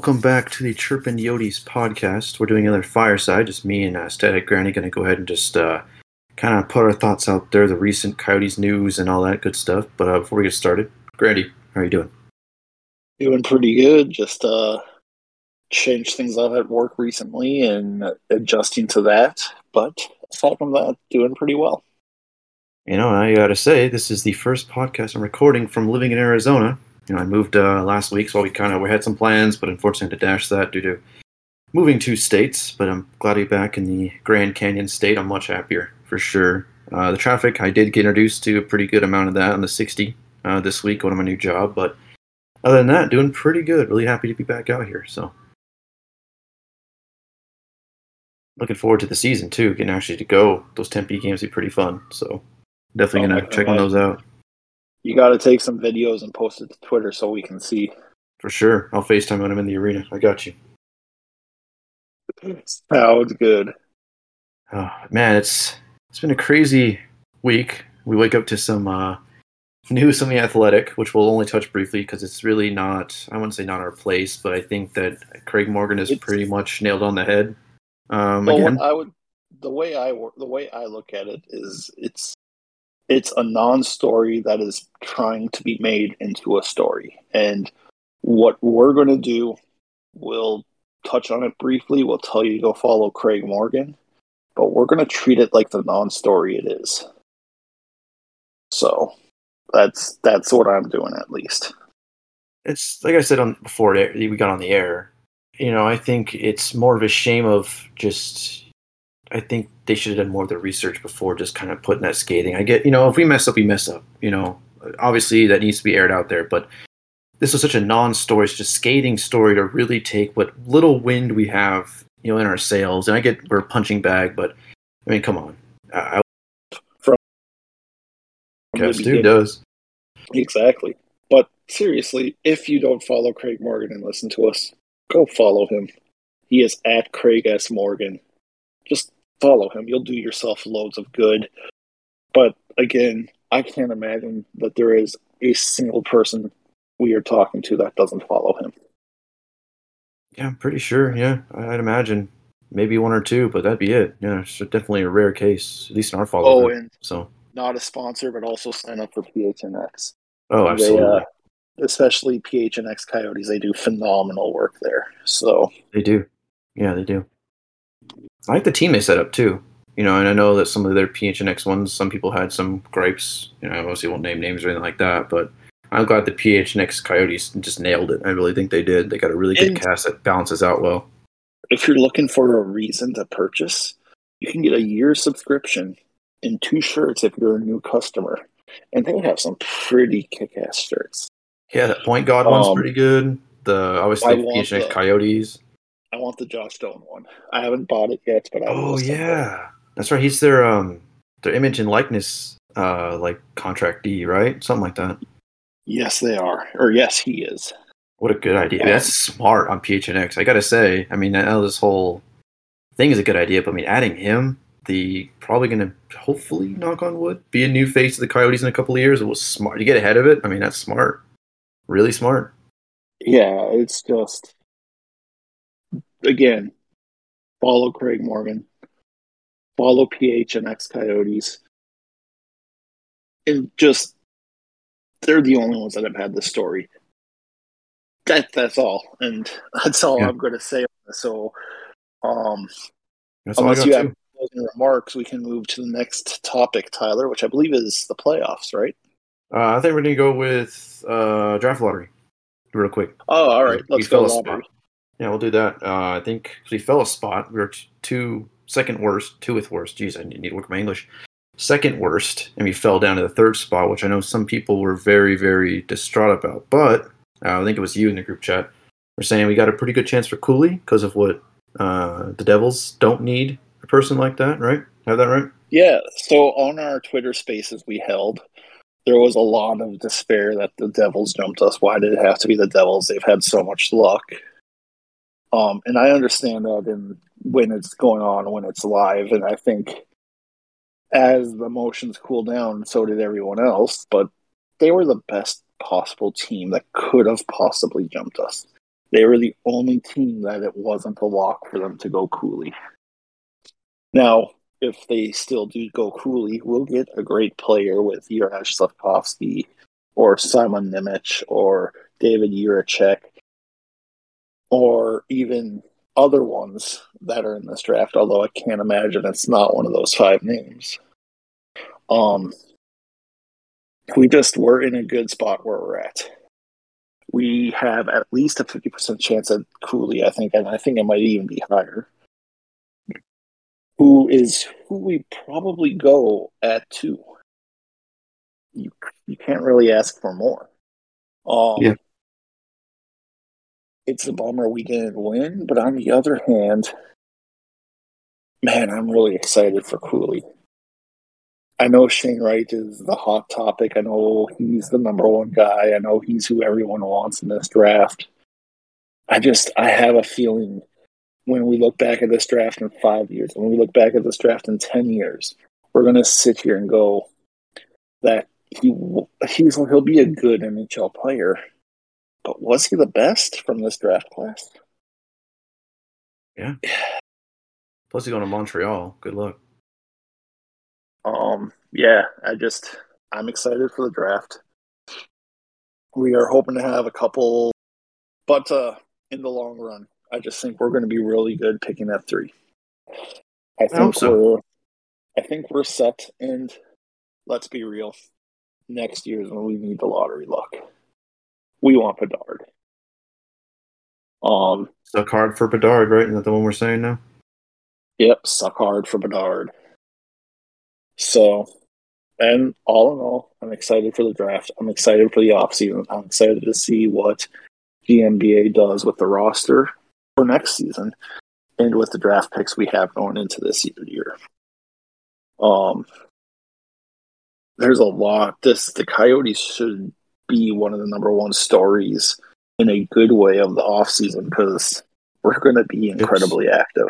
welcome back to the Chirpin Yotes podcast. We're doing another fireside, just me and uh, Stathead Grandy going to go ahead and just uh, kind of put our thoughts out there, the recent Coyotes news and all that good stuff. But uh, before we get started, Grandy, how are you doing? Doing pretty good. Just uh, changed things up at work recently and adjusting to that. But aside from that, doing pretty well. You know, I got to say, this is the first podcast I'm recording from living in Arizona you know, I moved uh, last week, so we kind of we had some plans, but unfortunately had to dash that due to moving two states. But I'm glad to be back in the Grand Canyon state. I'm much happier for sure. Uh, the traffic, I did get introduced to a pretty good amount of that on the 60 uh, this week going to my new job, but other than that, doing pretty good. Really happy to be back out here. So looking forward to the season too. Getting actually to go those Tempe games be pretty fun. So definitely oh, gonna check on those out. You got to take some videos and post it to Twitter so we can see. For sure. I'll FaceTime when I'm in the arena. I got you. Sounds good. Oh, man, it's it's been a crazy week. We wake up to some uh, news on the athletic, which we'll only touch briefly because it's really not, I wouldn't say not our place, but I think that Craig Morgan is it's, pretty much nailed on the head. Um, well, again. I would, the way I the way I look at it is it's it's a non-story that is trying to be made into a story. And what we're going to do we'll touch on it briefly. We'll tell you to go follow craig morgan but we're going to treat it like the non-story it is. So that's that's what i'm doing at least. It's like i said on before we got on the air. You know i think it's more of a shame of just I think they should have done more of the research before just kind of putting that skating. I get, you know, if we mess up, we mess up. You know, obviously that needs to be aired out there, but this was such a non-story, such a skating story to really take what little wind we have, you know, in our sails. And I get we're punching bag, but I mean, come on. I, From yes, dude does exactly. But seriously, if you don't follow Craig Morgan and listen to us, go follow him. He is at Craig S Morgan. Just follow him. You'll do yourself loads of good. But again, I can't imagine that there is a single person we are talking to that doesn't follow him. Yeah, I'm pretty sure. Yeah, I'd imagine maybe one or two, but that'd be it. Yeah, it's definitely a rare case, at least in our follow. Oh, and so not a sponsor, but also sign up for PHNX. Oh, absolutely. They, uh, especially PHNX Coyotes, they do phenomenal work there. So they do. Yeah, they do. I like the team they set up too. You know, and I know that some of their PHNX ones, some people had some gripes. You know, I obviously won't name names or anything like that, but I'm glad the PHNX Coyotes just nailed it. I really think they did. They got a really good and cast that balances out well. If you're looking for a reason to purchase, you can get a year subscription and two shirts if you're a new customer. And they have some pretty kick ass shirts. Yeah, that point guard um, one's pretty good. The obviously PHNX the, Coyotes. I want the Josh Doan one. I haven't bought it yet, but I oh yeah, that's right. He's their um their image and likeness uh like contract D, right? Something like that. Yes, they are. Or yes, he is. What a good idea. Um, that's smart on PHNX. I gotta say. I mean, I know this whole thing is a good idea, but I mean, adding him, the probably gonna hopefully knock on wood be a new face of the Coyotes in a couple of years. It was smart to get ahead of it. I mean, that's smart. Really smart. Yeah, it's just again, follow Craig Morgan, follow PH and PHNX Coyotes, and just they're the only ones that have had this story. That that's all, and that's all yeah. I'm going to say. So, um, that's unless you have closing remarks, we can move to the next topic, Tyler, which I believe is the playoffs, right? Uh, I think we're going to go with uh, draft lottery, real quick. Oh, all right. Let's go lottery. Yeah, we'll do that. Uh, I think we fell a spot. We were two second worst, two with worst. Jeez, I need to work my English. Second worst, and we fell down to the third spot, which I know some people were very, very distraught about. But uh, I think it was you in the group chat. We're saying we got a pretty good chance for Cooley because of what uh, the Devils don't need a person like that, right? Have that right? Yeah. So on our Twitter Spaces we held, there was a lot of despair that the Devils jumped us. Why did it have to be the Devils? They've had so much luck. Um, and I understand that in when it's going on, when it's live, and I think as the emotions cool down, so did everyone else. But they were the best possible team that could have possibly jumped us. They were the only team that it wasn't a lock for them to go Cooley. Now, if they still do go Cooley, we'll get a great player with Juraj Slafkovsky or Simon Nemec or David Jiricek or even other ones that are in this draft, although I can't imagine it's not one of those five names. Um, we just we're in a good spot where we're at. We have at least a fifty percent chance at Cooley, I think, and I think it might even be higher. Who is who we probably go at two? You you can't really ask for more. Um, Yeah. It's a bummer we didn't win, but on the other hand, man, I'm really excited for Cooley. I know Shane Wright is the hot topic. I know he's the number one guy. I know he's who everyone wants in this draft. I just I have a feeling when we look back at this draft in five years, when we look back at this draft in ten years, we're gonna sit here and go that he he's he'll be a good NHL player, but was he the best from this draft class? Yeah. Plus, he's going to Montreal. Good luck. Um, yeah, I just I'm excited for the draft. We are hoping to have a couple, but uh, in the long run, I just think we're going to be really good picking at three. I think hope so. we're, I think we're set, and let's be real. Next year is when we need the lottery luck. We want Bedard. Um, Suck hard for Bedard, right? Isn't that the one we're saying now? Yep, suck hard for Bedard. So, and all in all, I'm excited for the draft. I'm excited for the offseason. I'm excited to see what the NBA does with the roster for next season and with the draft picks we have going into this year. Um, there's a lot. This the Coyotes should be one of the number one stories in a good way of the offseason because we're going to be incredibly active.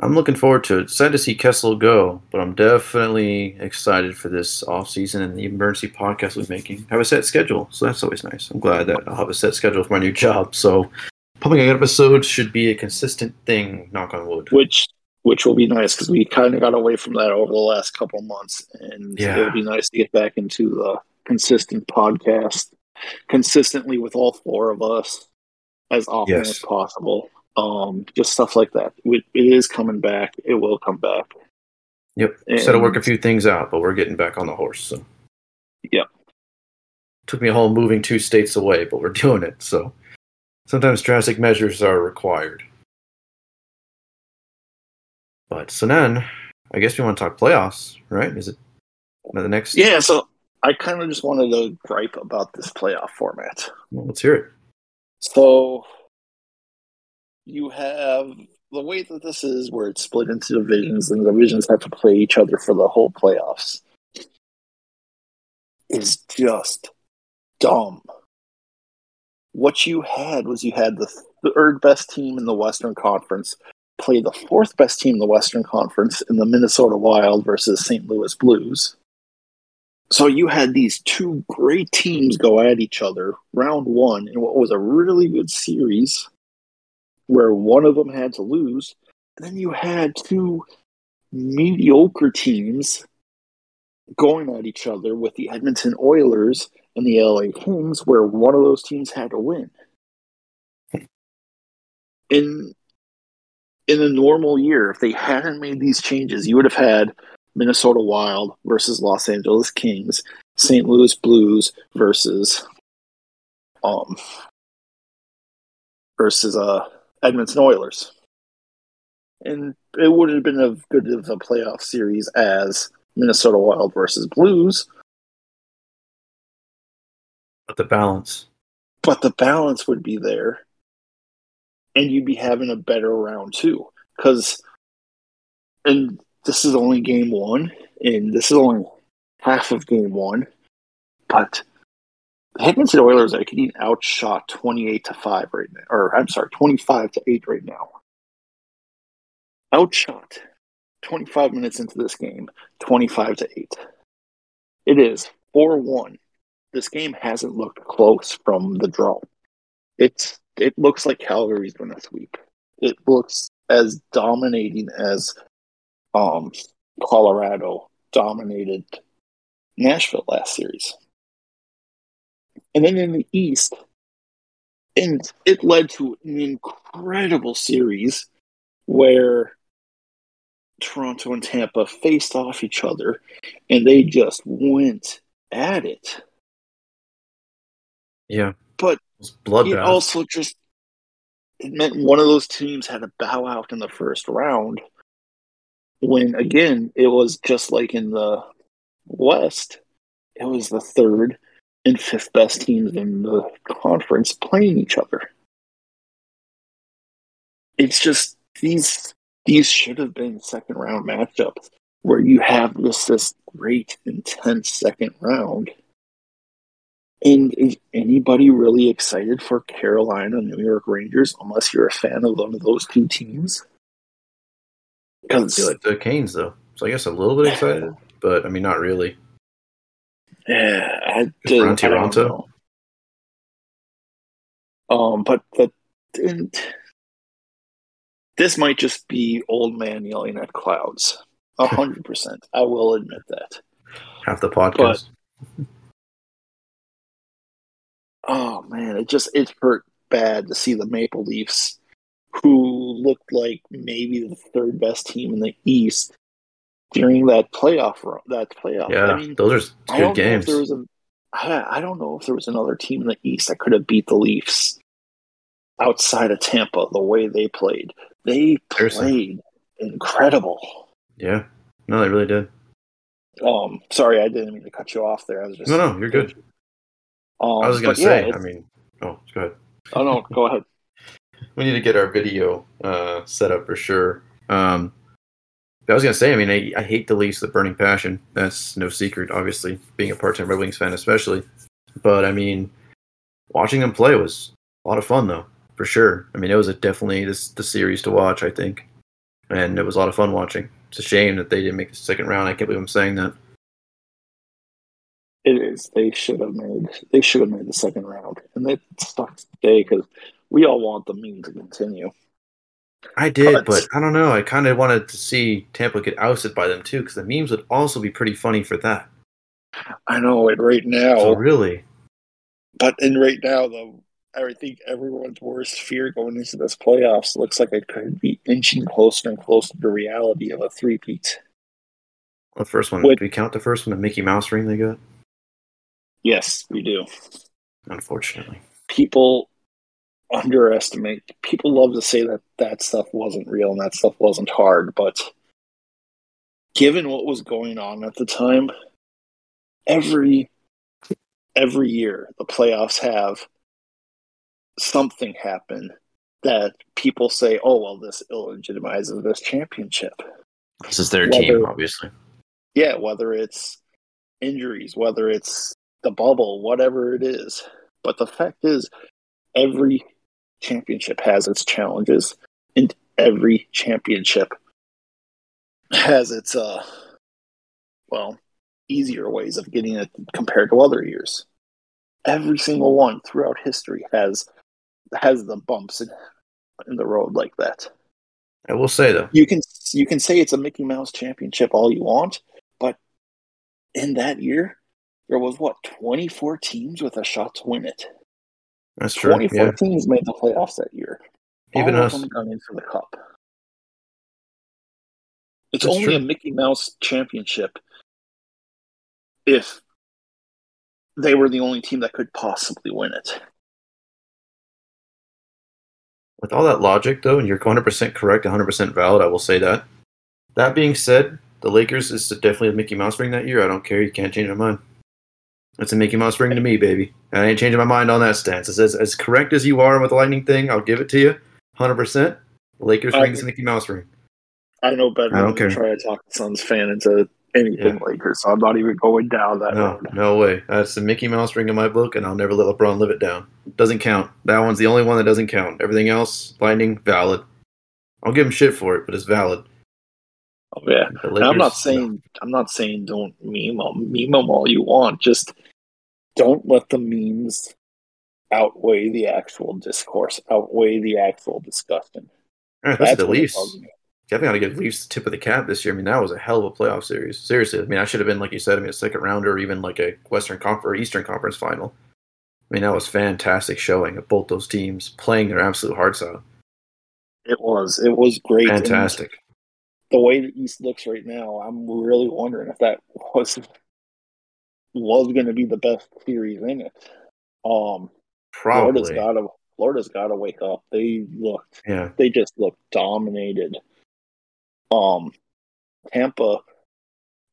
I'm looking forward to it. Sad to see Kessel go, but I'm definitely excited for this off season and the emergency podcast we're making. I have a set schedule, so that's always nice. I'm glad that I'll have a set schedule for my new job. So pumping out episodes should be a consistent thing. Knock on wood. which which will be nice because we kind of got away from that over the last couple months, and Yeah. it'll be nice to get back into the consistent podcast consistently with all four of us as often Yes. as possible. Um, just stuff like that. It it is coming back. It will come back. Yep. Just had to work a few things out, but we're getting back on the horse. So Yep. took me a whole moving two states away, but we're doing it. So sometimes drastic measures are required. But so then, I guess we want to talk playoffs, right? Is it the next? Yeah. So I kind of just wanted to gripe about this playoff format. Well, let's hear it. So you have the way that this is where it's split into divisions and the divisions have to play each other for the whole playoffs is just dumb. What you had was you had the third best team in the Western Conference play the fourth best team in the Western Conference in the Minnesota Wild versus St. Louis Blues. So you had these two great teams go at each other round one in what was a really good series where one of them had to lose. And then you had two mediocre teams going at each other with the Edmonton Oilers and the LA Kings, where one of those teams had to win. In in a normal year, if they hadn't made these changes, you would have had Minnesota Wild versus Los Angeles Kings, St. Louis Blues versus um versus uh Edmonton Oilers. And it would have been as good of a playoff series as Minnesota Wild versus Blues, But the balance. but the balance would be there. And you'd be having a better round two. Because and this is only game one, and this is only half of game one. But the Edmonton Oilers are getting outshot twenty eight to five right now. Or I'm sorry, twenty five to eight right now. Outshot. Twenty five minutes into this game, twenty five to eight. It is four one. This game hasn't looked close from the draw. It's it looks like Calgary's going to sweep. It looks as dominating as um, Colorado dominated Nashville last series. And then in the East, and it led to an incredible series where Toronto and Tampa faced off each other and they just went at it. Yeah. But It it also just it meant one of those teams had to bow out in the first round when again it was just like in the west it was the third and fifth best teams in the conference playing each other it's just these these should have been second round matchups where you have this this great intense second round and is anybody really excited for Carolina, New York Rangers, unless you're a fan of one of those two teams? Because like the Canes though, so I guess a little bit excited, but I mean not really. yeah, I, Just around I don't Toronto? Um, but but this might just be old man yelling at clouds. A hundred percent. I will admit that. Half the podcast. Oh man, it just it hurt bad to see the Maple Leafs, who looked like maybe the third best team in the East during that playoff run. That playoff. yeah, I mean, those are good don't know if games. there was a, I don't know if there was another team in the East that could have beat the Leafs outside of Tampa the way they played. They Seriously. played incredible. Yeah, no, they really did. Um, sorry, I didn't mean to cut you off there. I was just No, no, you're good. Um, I was gonna but yeah, say. I mean, oh, go ahead. oh no, go ahead. We need to get our video uh, set up for sure. Um, I was gonna say. I mean, I, I hate the Leafs with burning passion. That's no secret, obviously, being a part-time Red Wings fan, especially. But I mean, watching them play was a lot of fun, though, for sure. I mean, it was definitely this the series to watch. I think, and it was a lot of fun watching. It's a shame that they didn't make the second round. I can't believe I'm saying that. It is. They should have made. They should have made the second round, and it sucks today because we all want the meme to continue. I did, But- but I don't know. I kind of wanted to see Tampa get ousted by them too, because the memes would also be pretty funny for that. I know it right now, So really, but in right now though, I think everyone's worst fear going into this playoffs looks like it could be inching closer and closer to reality of a three-peat. the first one. Would- do we count the first one, the Mickey Mouse ring they got? Yes, we do. Unfortunately, People underestimate. People love to say that that stuff wasn't real and that stuff wasn't hard, but given what was going on at the time, every every year the playoffs have something happen that people say, "Oh, well, this illegitimizes this championship." this is their Whether- team, obviously. Yeah, whether it's injuries, whether it's the bubble, whatever it is. But the fact is, every championship has its challenges, and every championship has its uh, well, easier ways of getting it compared to other years. Every single one throughout history has has the bumps in, in the road like that. I will say though, You can you can say it's a Mickey Mouse championship all you want, but in that year, there was what twenty four teams with a shot to win it. That's true. Twenty four Yeah, teams made the playoffs that year. even all us. of them got in for the cup. It's That's only true. a Mickey Mouse championship if they were the only team that could possibly win it. With all that logic, though, and you're 100% correct, 100% valid, I will say that. That being said, the Lakers is definitely a Mickey Mouse ring that year. I don't care. You can't change my mind. It's a Mickey Mouse ring to me, baby. And I ain't changing my mind on that stance. It's as, as correct as you are with the Lightning thing. I'll give it to you, 100%. Lakers I- ring is a Mickey Mouse ring. I know better I don't than care. try to talk the Suns fan into anything Lakers, so I'm not even going down that No, road. no way. That's the Mickey Mouse ring in my book, and I'll never let LeBron live it down. Doesn't count. That one's the only one that doesn't count. Everything else, Lightning, valid. I'll give him shit for it, but it's valid. Oh, yeah. And I'm not Lakers, saying I'm not saying don't meme them, meme them all you want. Just don't let the memes outweigh the actual discourse, outweigh the actual discussion. Right, that's the Leafs. Definitely got to give Leafs the tip of the cap this year. I mean, that was a hell of a playoff series. Seriously, I mean, I should have been like you said, I mean, a second rounder, or even like a Western Conference or Eastern Conference final. I mean, that was fantastic showing of both those teams playing their absolute hearts out. It was. It was great. Fantastic. And the way the East looks right now, I'm really wondering if that was was going to be the best series in it. Um, Probably. Florida's got to Florida's got to wake up. They looked. Yeah. They just looked dominated. Um, Tampa.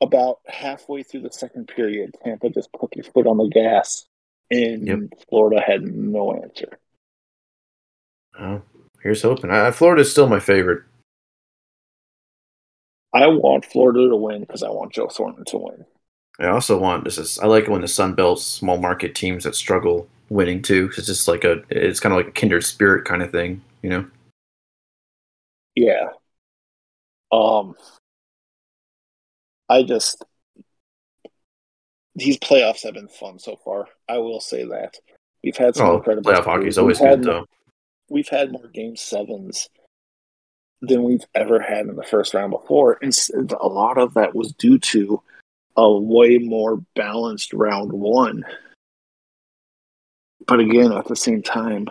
About halfway through the second period, Tampa just put their foot on the gas, and yep. Florida had no answer. Oh, here's hoping. I, Florida's still my favorite. I want Florida to win because I want Joe Thornton to win. I also want this is I like when the Sun Belt small market teams that struggle winning too. It's just like a it's kind of like a kindred spirit kind of thing, you know. Yeah. Um. I just these playoffs have been fun so far. I will say that we've had some oh, incredible playoff hockey is always good though. We've had more game sevens than we've ever had in the first round before, and a lot of that was due to a way more balanced round one. But again, at the same time,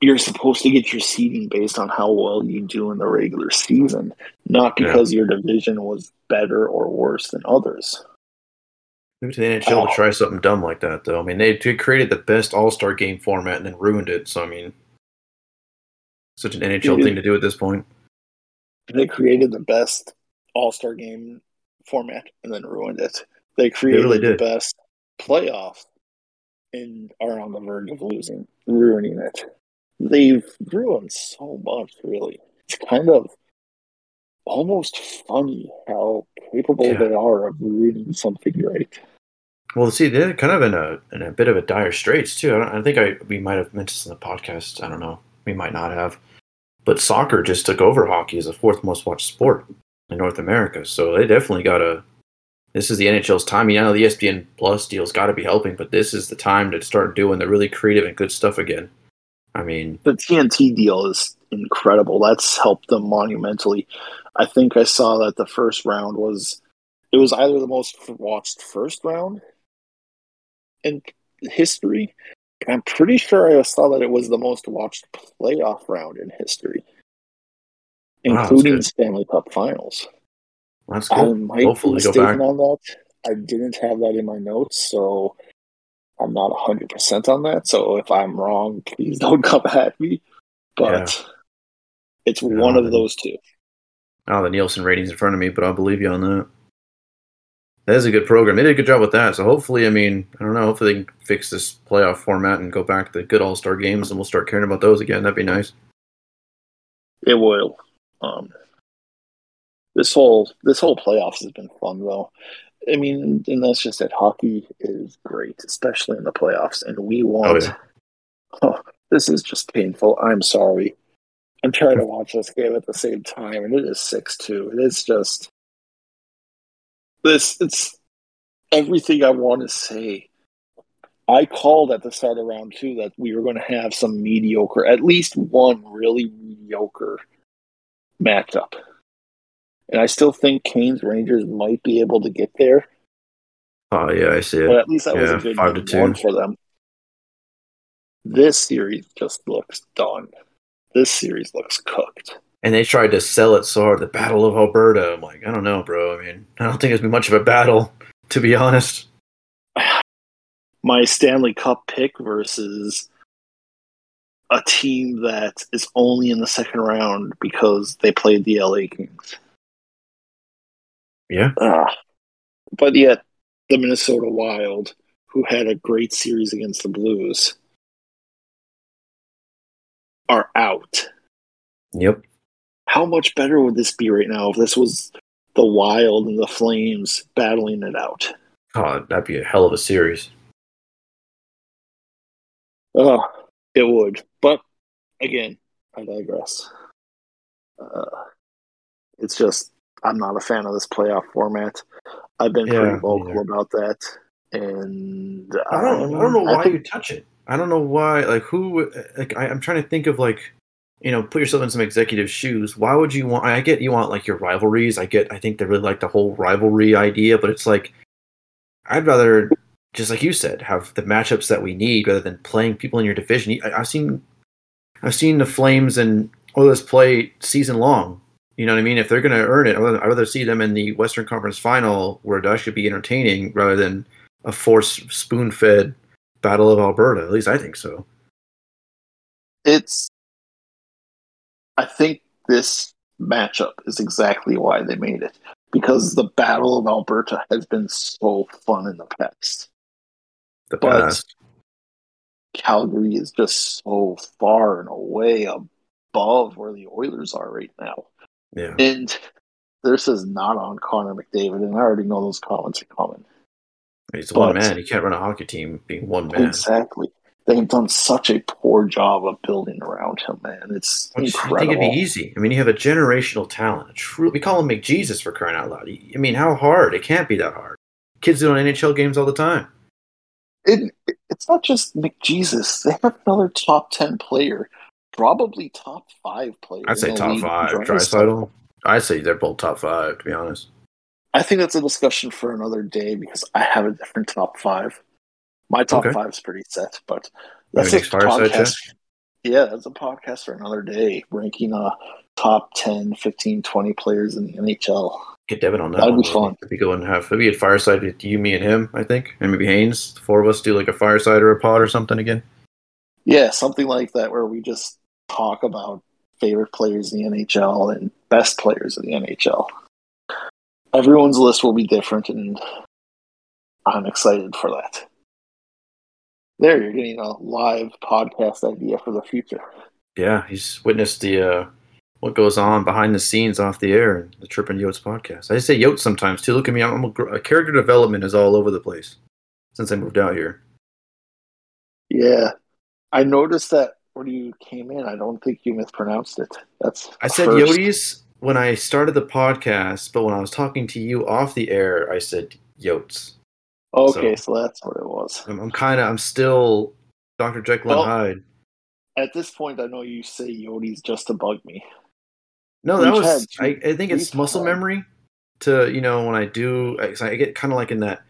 you're supposed to get your seeding based on how well you do in the regular season, not because yeah. your division was better or worse than others. Maybe to the NHL oh. to try something dumb like that, though. I mean, they created the best All Star game format and then ruined it. So, I mean, such an NHL thing to do at this point. They created the best All Star game format and then ruined it. They created they really the best playoff and are on the verge of losing, ruining it. They've ruined so much, really. It's kind of almost funny how capable yeah. they are of ruining something great. Well, see, they're kind of in a in a bit of a dire straits too. I, I think I we might have mentioned this in the podcast. I don't know. We might not have. But soccer just took over hockey as the fourth most watched sport in North America. So they definitely got to. This is the NHL's time. I know the ESPN Plus deal's got to be helping, but this is the time to start doing the really creative and good stuff again. I mean, the TNT deal is incredible. That's helped them monumentally. I think I saw that the first round was it was either the most watched first round in history. I'm pretty sure I saw that it was the most watched playoff round in history including wow, Stanley Cup Finals. That's good. I might Hopefully be mistaken on that. I didn't have that in my notes, so I'm not 100% on that. So if I'm wrong, please don't come at me. But yeah. it's one of those two. Oh, the Nielsen ratings in front of me, but I'll believe you on that. That is a good program. They did a good job with that. So hopefully, I mean, I don't know, hopefully they can fix this playoff format and go back to the good All Star games and we'll start caring about those again. That'd be nice. It will. Um, this whole this whole playoffs has been fun though. I mean, and that's just it. Hockey is great, especially in the playoffs, and we want. Oh, yeah. oh, this is just painful. I'm sorry. I'm trying to watch this game at the same time, and it is six two. It is just this. It's everything I want to say. I called at the start of round two that we were going to have some mediocre, at least one really mediocre matchup. And I still think Canes Rangers might be able to get there. Oh yeah, I see it. But at least that yeah, was a good five to two. for them. This series just looks done. This series looks cooked. And they tried to sell it so hard. The Battle of Alberta. I'm like, I don't know, bro. I mean, I don't think it's been much of a battle, to be honest. My Stanley Cup pick versus a team that is only in the second round because they played the LA Kings. Yeah. Uh, but yet, the Minnesota Wild, who had a great series against the Blues, are out. Yep. How much better would this be right now if this was the Wild and the Flames battling it out? Oh, that'd be a hell of a series. Oh, it would. But again, I digress. Uh, it's just I'm not a fan of this playoff format. I've been yeah, pretty vocal yeah. about that. And I don't, I don't know why think- you touch it. I don't know why. Like who? Like I, I'm trying to think of like, you know, put yourself in some executive shoes. Why would you want? I get you want like your rivalries. I get. I think they really like the whole rivalry idea, but it's like, I'd rather just like you said, have the matchups that we need rather than playing people in your division. I, I've seen, I've seen the Flames and Oilers play season long. You know what I mean? If they're going to earn it, I'd rather, see them in the Western Conference Final where it should be entertaining rather than a forced spoon-fed Battle of Alberta. At least I think so. it's I think this matchup is exactly why they made it. Because the Battle of Alberta has been so fun in the past. The But- past. Calgary is just so far and away above where the Oilers are right now. Yeah. And this is not on Connor McDavid, and I already know those comments are coming. He's one man. He can't run a hockey team being one man. Exactly. They've done such a poor job of building around him, man. It's Which incredible. think it'd be easy. I mean, you have a generational talent. True, we call him McJesus for crying out loud. I mean, how hard? It can't be that hard. Kids doing NHL games all the time. It, it's not just McJesus. They have another top ten player, probably top five player. I'd say top five. Draisaitl. I'd say they're both top five, to be honest. I think that's a discussion for another day because I have a different top five. My top Okay. five is pretty set, but that's a next fireside chat? podcast. Yeah, that's a podcast for another day, ranking uh top 10, 15, 20 players in the NHL. Get Devin on that. That'd be fun. We go and have maybe at fireside with you, me, and him. I think, and maybe Haynes. The four of us do like a fireside or a pod or something again. Yeah, something like that where we just talk about favorite players in the NHL and best players in the NHL. Everyone's list will be different, and I'm excited for that. There, you're getting a live podcast idea for the future. Yeah, he's witnessed the uh, what goes on behind the scenes off the air in the Chirpin' Yotes podcast. I say Yotes sometimes too. Look at me, I'm a, character development is all over the place since I moved out here. Yeah, I noticed that when you came in. I don't think you mispronounced it. That's I said first. Yotes when I started the podcast, but when I was talking to you off the air, I said Yotes. Okay, so, that's what it was. I'm, I'm kind of, I'm still Dr. Jekyll and Well- Hyde. At this point, I know you say Yodi's just to bug me. No, that was. I, I think it's muscle had- memory. To you know, when I do, I, I get kind of like in that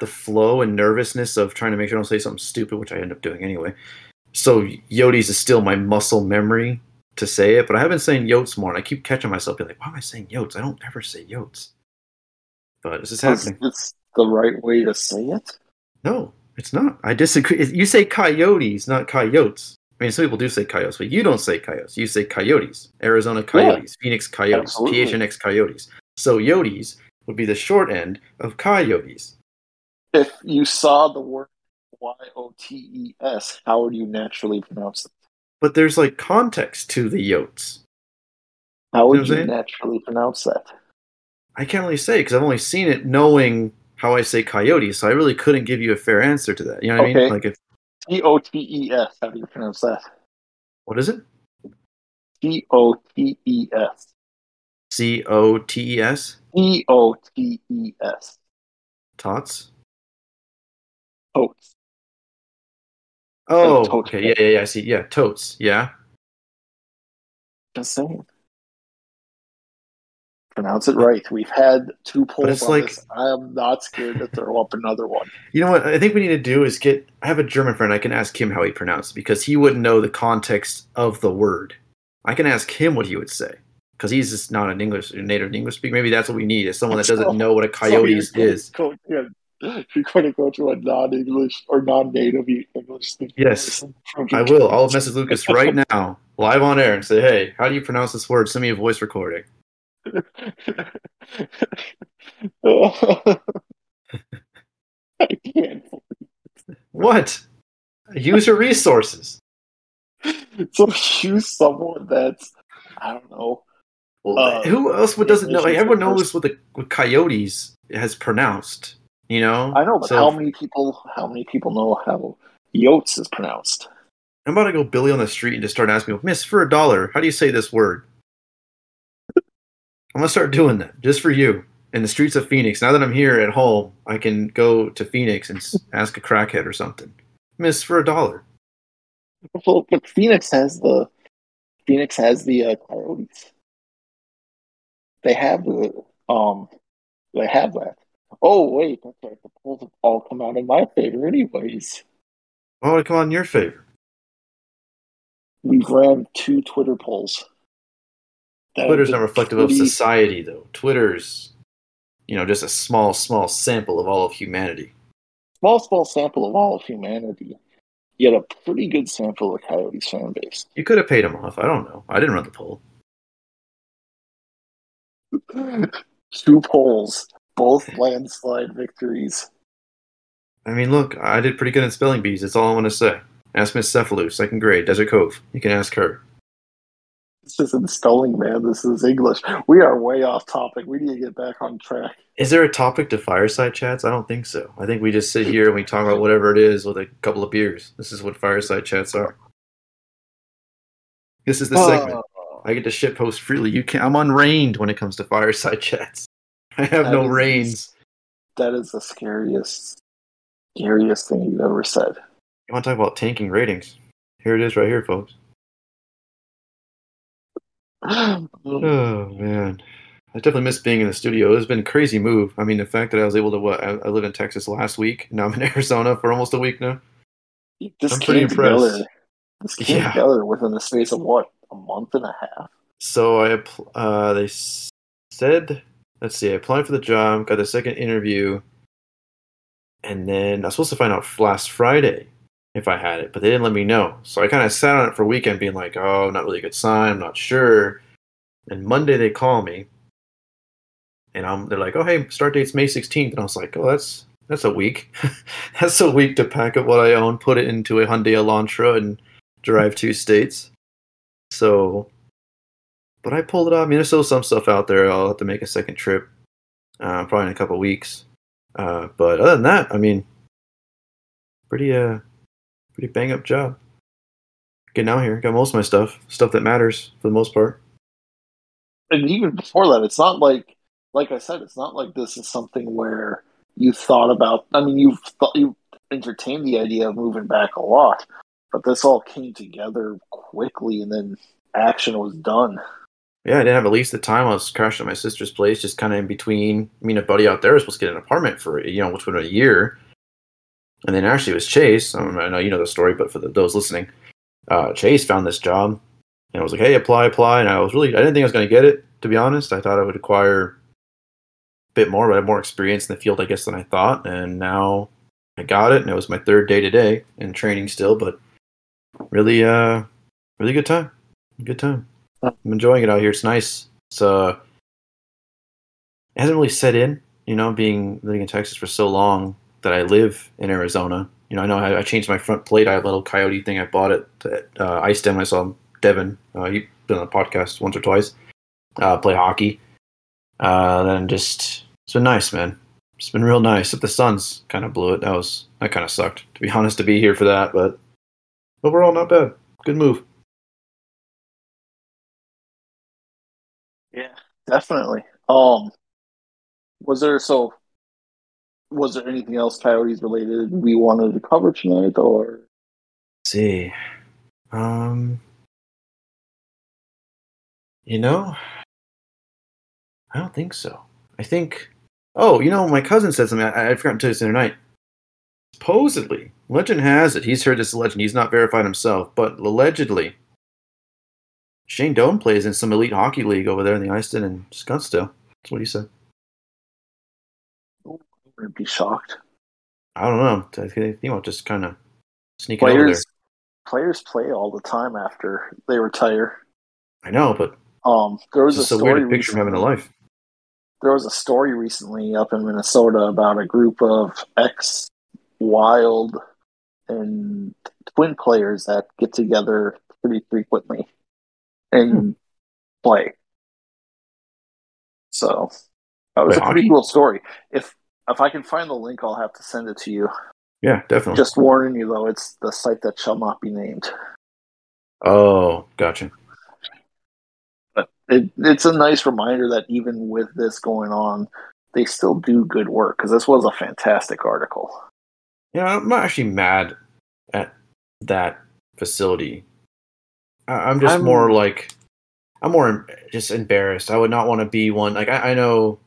the flow and nervousness of trying to make sure I don't say something stupid, which I end up doing anyway. So Yodi's is still my muscle memory to say it, but I have been saying Yotes more, and I keep catching myself being like, "Why am I saying Yotes? I don't ever say Yotes." But this is happening. it's the right way to say it. No, it's not. I disagree. You say coyotes, not coyotes. I mean, some people do say coyotes, but you don't say coyotes. You say coyotes. Arizona coyotes, Phoenix coyotes, absolutely. PHNX coyotes. So yotes would be the short end of coyotes. If you saw the word Y O T E S, how would you naturally pronounce it? But there's like context to the yotes. How You know would you naturally pronounce that? I can't really say because I've only seen it knowing how I say coyotes, so I really couldn't give you a fair answer to that. You know what I mean? Like, if, T O T E S. How do you pronounce that? what is it? T O T E S. C O T E S? T O T E S. Tots? Totes. Oh, totes. okay. Yeah, yeah, yeah. I see. Yeah, totes. Yeah. Just saying. Pronounce it right. We've had two polls it's like- I am not scared to throw up another one. You know what? I think we need to do is get. I have a German friend. I can ask him how he pronounced it because he wouldn't know the context of the word. I can ask him what he would say because he's just not an English native English speaker. Maybe that's what we need is someone that doesn't know what a coyote is. Going, yeah, you're going to go to a non-English or non-native English speaking Yes, I will. I'll message Lucas right now, live on air, and say, "Hey, how do you pronounce this word? Send me a voice recording." I can't. What? Use your resources. So use someone that's I don't know. Well, Uh, who else would doesn't know? Like, everyone knows what the what coyotes has pronounced. You know. I know, but So- how many people? How many people know how Yotes is pronounced? I'm about to go Billy on the street and just start asking Miss, for a dollar, how do you say this word? I'm gonna start doing that just for you. in the streets of Phoenix. Now that I'm here at home, I can go to Phoenix and ask a crackhead or something. Miss for a dollar. Well, but Phoenix has the Phoenix has the uh, Coyotes. They have the um, they have that. Oh wait, that's right. The polls have all come out in my favor, anyways. Why would it come out in your favor? We've ran two Twitter polls. That Twitter's not reflective of society, though. Twitter's, you know, just a small, small sample of all of humanity. small, small sample of all of humanity. Yet a pretty good sample of Coyotes fan base. You could have paid him off. I don't know. I didn't run the poll. Two polls, both landslide victories. I mean, look, I did pretty good in spelling bees. That's all I want to say. Ask Miss Cephalou, second grade, Desert Cove. You can ask her. This is installing, man. This is English. We are way off topic. We need to get back on track. Is there a topic to fireside chats? I don't think so. I think we just sit here and we talk about whatever it is with a couple of beers. This is what fireside chats are. This is the segment. Uh, I get to shit post freely. You can I'm unreined when it comes to fireside chats. I have no is- reins. that is the scariest, scariest thing you've ever said. You want to talk about tanking ratings? Here it is, right here, folks. Um, Oh man, I definitely miss being in the studio. It's been a crazy move. I mean, the fact that I was able to what I, I live in Texas last week. Now I'm in Arizona for almost a week now. this I'm pretty came impressed. together. This came Yeah. together within the space of what a month and a half. So I uh, they said, let's see, I applied for the job, got the second interview, and then I was supposed to find out last Friday if I had it, but they didn't let me know. So I kind of sat on it for a weekend, being like, oh, not really a good sign, I'm not sure. And Monday they call me, and I'm they're like, oh, hey, start date's May 16th, and I was like, oh, that's that's a week. that's a week to pack up what I own, put it into a Hyundai Elantra, and drive two states. So but I pulled it off. I mean, there's still some stuff out there. I'll have to make a second trip, uh, probably in a couple weeks. Uh, but other than that, I mean, pretty uh, pretty bang up job. Getting out here, got most of my stuff, stuff that matters for the most part. and even before that, it's not like, like I said, it's not like this is something where you thought about. I mean, you've thought you entertained the idea of moving back a lot, but this all came together quickly, and then action was done. Yeah, I didn't have at least the time. I was crashing at my sister's place, just kind of in between. I mean, a buddy out there was supposed to get an apartment for you know, which would been a year, and then actually it was Chase. I, know you know the story, but for the, those listening, uh, Chase found this job, and I was like, "Hey, apply, apply." And I was really, I didn't think I was going to get it. To be honest, I thought I would acquire a bit more, but I had more experience in the field, I guess, than I thought. And now I got it, and it was my third day today in training still, but really, uh, really good time. Good time. I'm enjoying it out here. It's nice. It's uh, it hasn't really set in, you know, being living in Texas for so long that I live in Arizona. You know, I know I, I changed my front plate. I have a little coyote thing I bought at uh. I saw Devin. Uh, he's been on the podcast once or twice. Uh, play hockey. Uh, then just it's been nice, man. It's been real nice. If the sun's kind of blew it, that was that kind of sucked. To be honest, to be here for that, but overall, not bad. Good move. Yeah, definitely. Um, was there so? Was there anything else Coyotes related we wanted to cover tonight, or Let's see. Um, you know, I don't think so. I think. Oh, you know, my cousin said something. I, I forgot to tell you this the other night. Supposedly, legend has it. He's heard this legend. He's not verified himself, but allegedly, Shane Doan plays in some elite hockey league over there in the Ice Den and Scottsdale. That's what he said. Would be shocked? I don't know. I think he'll just kind of sneak over there. Players, players play all the time after they retire. I know, but Um, there was a story weird to picture him having a recently- life. there was a story recently up in Minnesota about a group of ex Wild and Twin players that get together pretty frequently and Hmm. play. So that was Play a pretty hockey? cool story. If if I can find the link, I'll have to send it to you. Yeah, definitely. Just warning you though, it's the site that shall not be named. Oh, gotcha. But it, it's a nice reminder that even with this going on, they still do good work because this was a fantastic article. Yeah, I'm not actually mad at that facility. I- I'm just I'm- more like I'm more just embarrassed. I would not want to be one. Like I, I know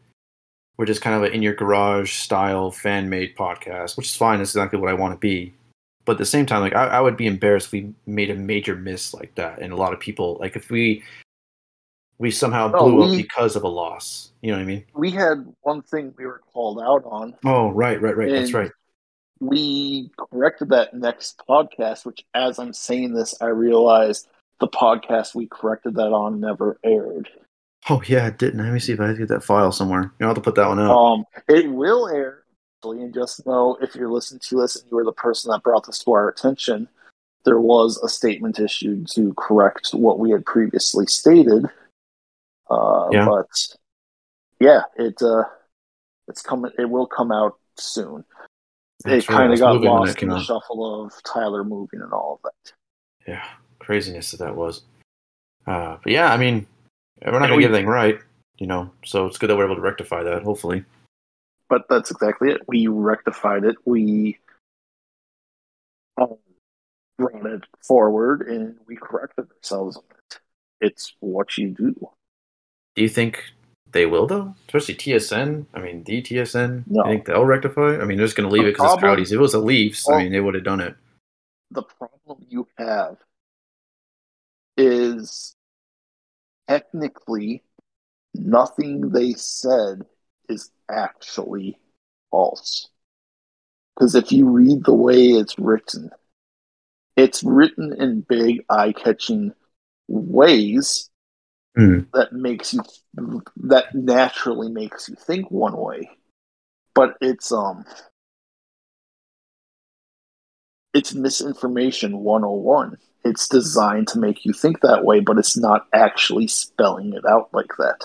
we're just kind of an in your garage style fan made podcast, which is fine. It's exactly what I want to be. But at the same time, like I, I would be embarrassed if we made a major miss like that, and a lot of people like if we we somehow No, blew up because of a loss. You know what I mean? We had one thing we were called out on. Oh, right, right, right. That's right. We corrected that next podcast, which as I'm saying this, I realized the podcast we corrected that on never aired. Oh yeah, it didn't. Let me see if I can get that file somewhere. You know, I'll have to put that one out. Um, it will air, and just know if you're listening to this and you were the person that brought this to our attention, there was a statement issued to correct what we had previously stated. Uh, Yeah. But yeah, it uh, it's coming. It will come out soon. That's it right, kind of got moving when that lost in the out. shuffle of Tyler moving and all of that. Yeah, craziness that that was. Uh, but yeah, I mean, we're not Yeah, gonna get everything right, you know. So it's good that we're able to rectify that. Hopefully, But that's exactly it. We rectified it. We um, brought it forward and we corrected ourselves on it. It's what you do. do you think they will though? Especially TSN. I mean, the TSN. No. You think they'll rectify? I mean, they're just gonna leave The it because it's problem- Audis. If it was the Leafs, I mean, they would have done it. The problem you have is technically nothing they said is actually false. Because if you read the way it's written, it's written in big, eye catching ways Hmm. that makes you that naturally makes you think one way but it's um it's misinformation 101 it's designed to make you think that way but it's not actually spelling it out like that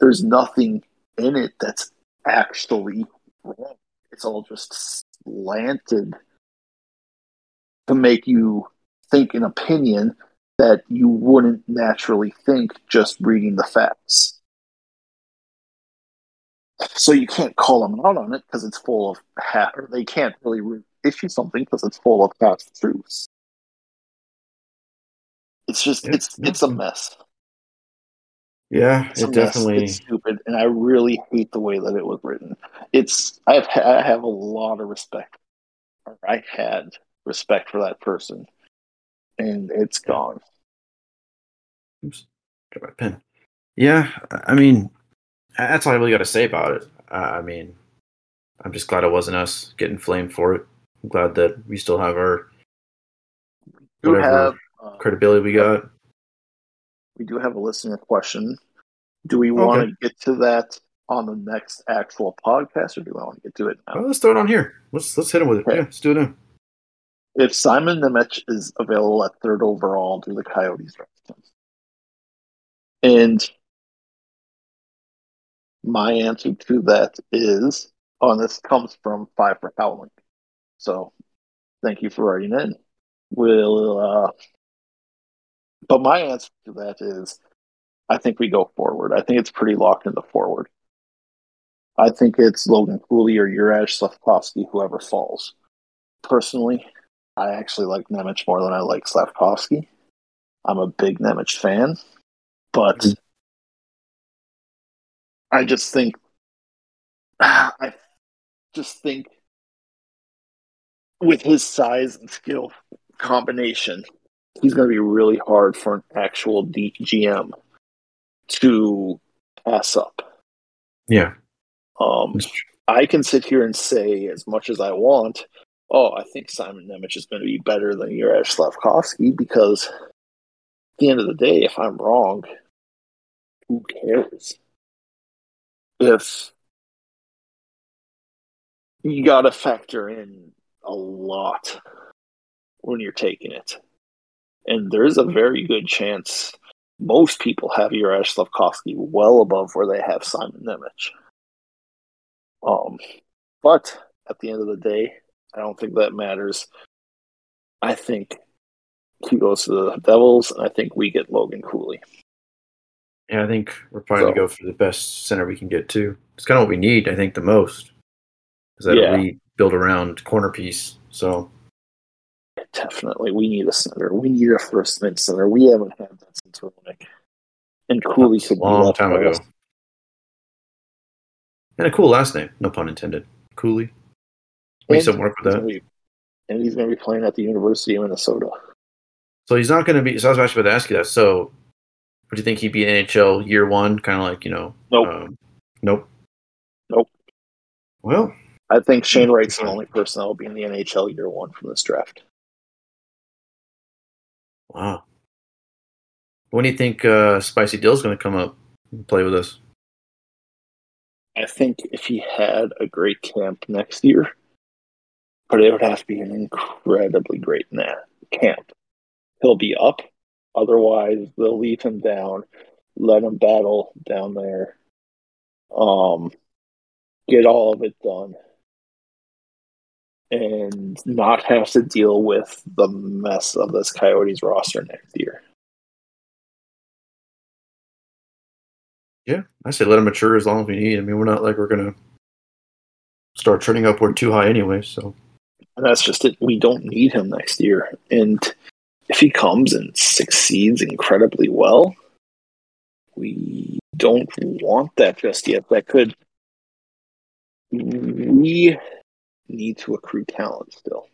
there's nothing in it that's actually wrong it's all just slanted to make you think an opinion that you wouldn't naturally think just reading the facts. So you can't call them out on it because it's full of half, or they can't really issue something because it's full of half truths. It's just Yeah. it's it's a mess. Yeah, It's it definitely. It's stupid, and I really hate the way that it was written. It's I have I have a lot of respect, or I had respect for that person, and it's gone. Oops, got my pen. Yeah, I mean, that's all I really got to say about it. Uh, I mean, I'm just glad it wasn't us getting flamed for it. I'm glad that we still have our You have uh, credibility we got. we do have a listener question. Do we want Okay. to get to that on the next actual podcast, or do we want to get to it now? Well, let's throw it on here. Let's let's hit him with it. Okay. Yeah, let's do it now. If Simon Nemec is available at third overall, do the Coyotes draft him? And my answer to that is, oh, and this comes from Five for Howling. So thank you for writing in. We'll, uh, but my answer to that is, I think we go forward. I think it's pretty locked in the forward. I think it's Logan Cooley or Juraj Slavkovsky, whoever falls. Personally, I actually like Nemec more than I like Slavkovsky. I'm a big Nemec fan, but Mhm. I just think I just think with his size and skill combination, he's going to be really hard for an actual DGM to pass up. Yeah, Um. I can sit here and say as much as I want, oh, I think Simon Nemec is going to be better than Juraj Slavkovsky because at the end of the day, if I'm wrong, who cares? If you got to factor in a lot when you're taking it. And there's a very good chance most people have Juraj Slavkovsky well above where they have Simon Nemec. Um, but at the end of the day, I don't think that matters. I think he goes to the Devils, and I think we get Logan Cooley. Yeah, I think we're probably So- gonna go for the best center we can get too. It's kind of what we need, I think, the most. Is that Yeah. rebuild around corner piece. So Definitely, we need a center. We need a first mid center. We haven't had that since Roenick. And Cooley That's a could be long time ago. us. and a cool last name, no pun intended. Cooley. Make some work with he's that. be- And he's going to be playing at the University of Minnesota. So he's not gonna be so I was actually about to ask you that. So would you think he'd be NHL year one, kinda like, you know Nope. um, nope. Nope. Well, I think Shane Wright's the only person that will be in the NHL year one from this draft. Wow. When do you think uh, Spicy Dill's gonna come up and play with us? I think if he had a great camp next year, but it would have to be an incredibly great camp. He'll be up. Otherwise, they'll leave him down, let him battle down there, um, get all of it done, and not have to deal with the mess of this Coyotes roster next year. Yeah, I say let him mature as long as we need. I mean, we're not like we're gonna start turning upward too high anyway. So And that's just it. We don't need him next year. And if he comes and succeeds incredibly well, we don't want that just yet. That could. We need to accrue talent still.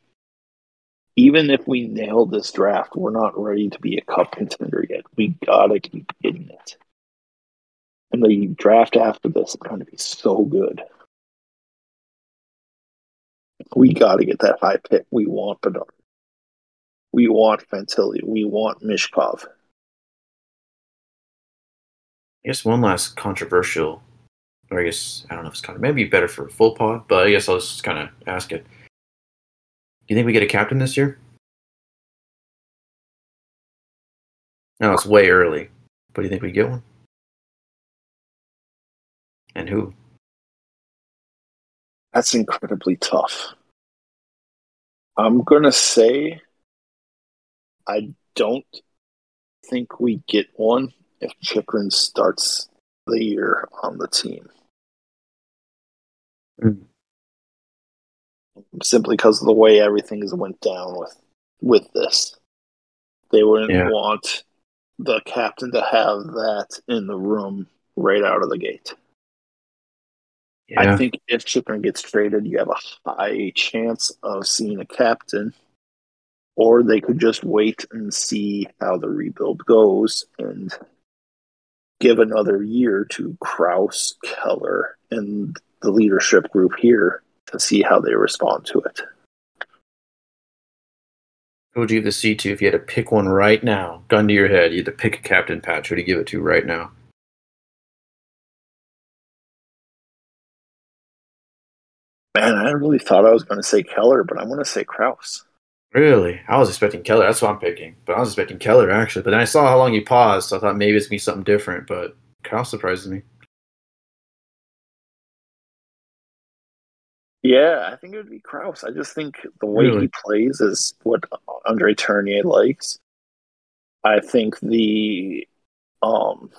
Even if we nail this draft, we're not ready to be a cup contender yet. We gotta keep getting it. And the draft after this is to be so good. We got to get that high pick. We want Bedard. We want Fantilli. We want Michkov. I guess one last controversial, or I guess I don't know if it's kind of maybe better for full pod, but I guess I'll just kind of ask it. Do you think we get a captain this year? No, it's way early, but do you think we get one? And who? That's incredibly tough. I'm to say I don't think we get one if Chychrun starts the year on the team. Mm. Simply because of the way everything has went down with with this. They wouldn't Yeah. want the captain to have that in the room right out of the gate. Yeah, I think if Chychrun gets traded, you have a high chance of seeing a captain, or they could just wait and see how the rebuild goes and give another year to Crouse, Keller, and the leadership group here to see how they respond to it. who would you give the C to if you had to pick one right now? Gun to your head, you had to pick a captain patch. Who would you give it to right now? Man, I really thought I was going to say Keller, but I'm going to say Crouse. Really? I was expecting Keller. That's what I'm picking. But I was expecting Keller actually. But then I saw how long you paused, so I thought maybe it's gonna be something different. But Kyle surprises me. Yeah, I think it would be Crouse. I just think the way Really? he plays is what Andre Tourigny likes. I think the um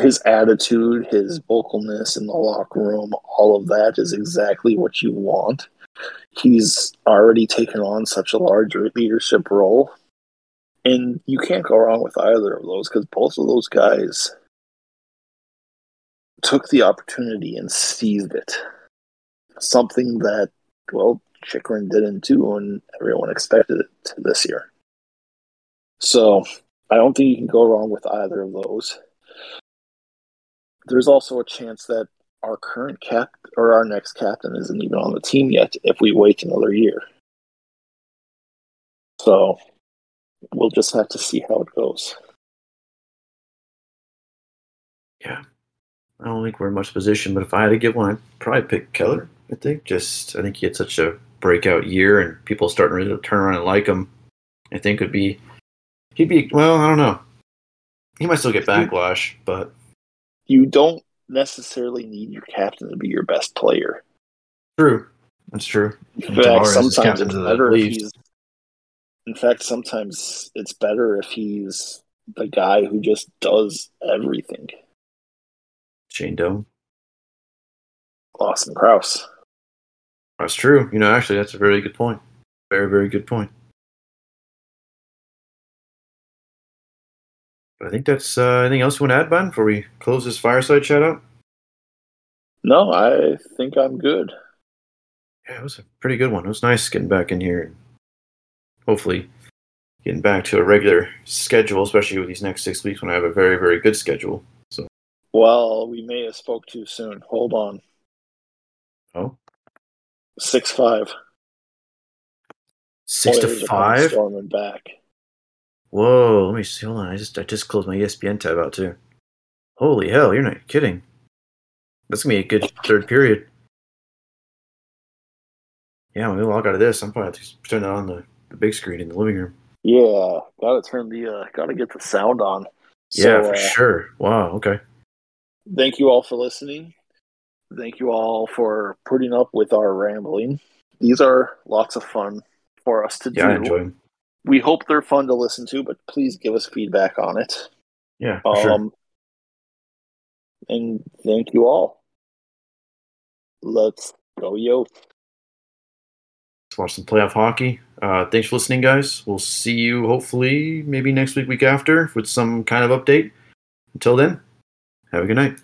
his attitude, his vocalness in the locker room, all of that is exactly what you want. He's already taken on such a large leadership role. And you can't go wrong with either of those because both of those guys took the opportunity and seized it. Something that, well, Chychrun didn't do, and everyone expected it this year. So I don't think you can go wrong with either of those. There's also a chance that our current cap or our next captain isn't even on the team yet if we wait another year. So we'll just have to see how it goes. Yeah. I don't think we're in much position, but if I had to give one, I'd probably pick Keller. I think just I think he had such a breakout year, and people starting to turn around and like him. I think would be he'd be well. I don't know. He might still get backlash, but You don't necessarily need your captain to be your best player. true. That's true. In fact, sometimes it's better if he's. In fact, sometimes it's better if he's the guy who just does everything. Shane Doan. Lawson Crouse. That's true. You know, actually, that's a very good point. Very, very good point. I think that's uh, anything else you want to add, Ben, before we close this fireside chat out? No, I think I'm good. Yeah, it was a pretty good one. It was nice getting back in here and hopefully getting back to a regular schedule, especially with these next six weeks when I have a very, very good schedule. So, well, we may have spoke too soon. Hold on. Oh, six five. Six to five. Storming back. Whoa! Let me see. Hold on. I just I just closed my ESPN tab out too. Holy hell! You're not kidding. That's gonna be a good third period. Yeah, when we log out of this, I'm probably have to turn that on the, the big screen in the living room. Yeah, gotta turn the uh, gotta get the sound on. So, yeah, for uh, sure. Wow. Okay. Thank you all for listening. Thank you all for putting up with our rambling. These are lots of fun for us to yeah, do. I enjoy them. We hope they're fun to listen to, but please give us feedback on it. Yeah, um, sure. And thank you all. Let's go, yo. Let's watch some playoff hockey. Uh, thanks for listening, guys. We'll see you hopefully maybe next week, week after, with some kind of update. Until then, have a good night.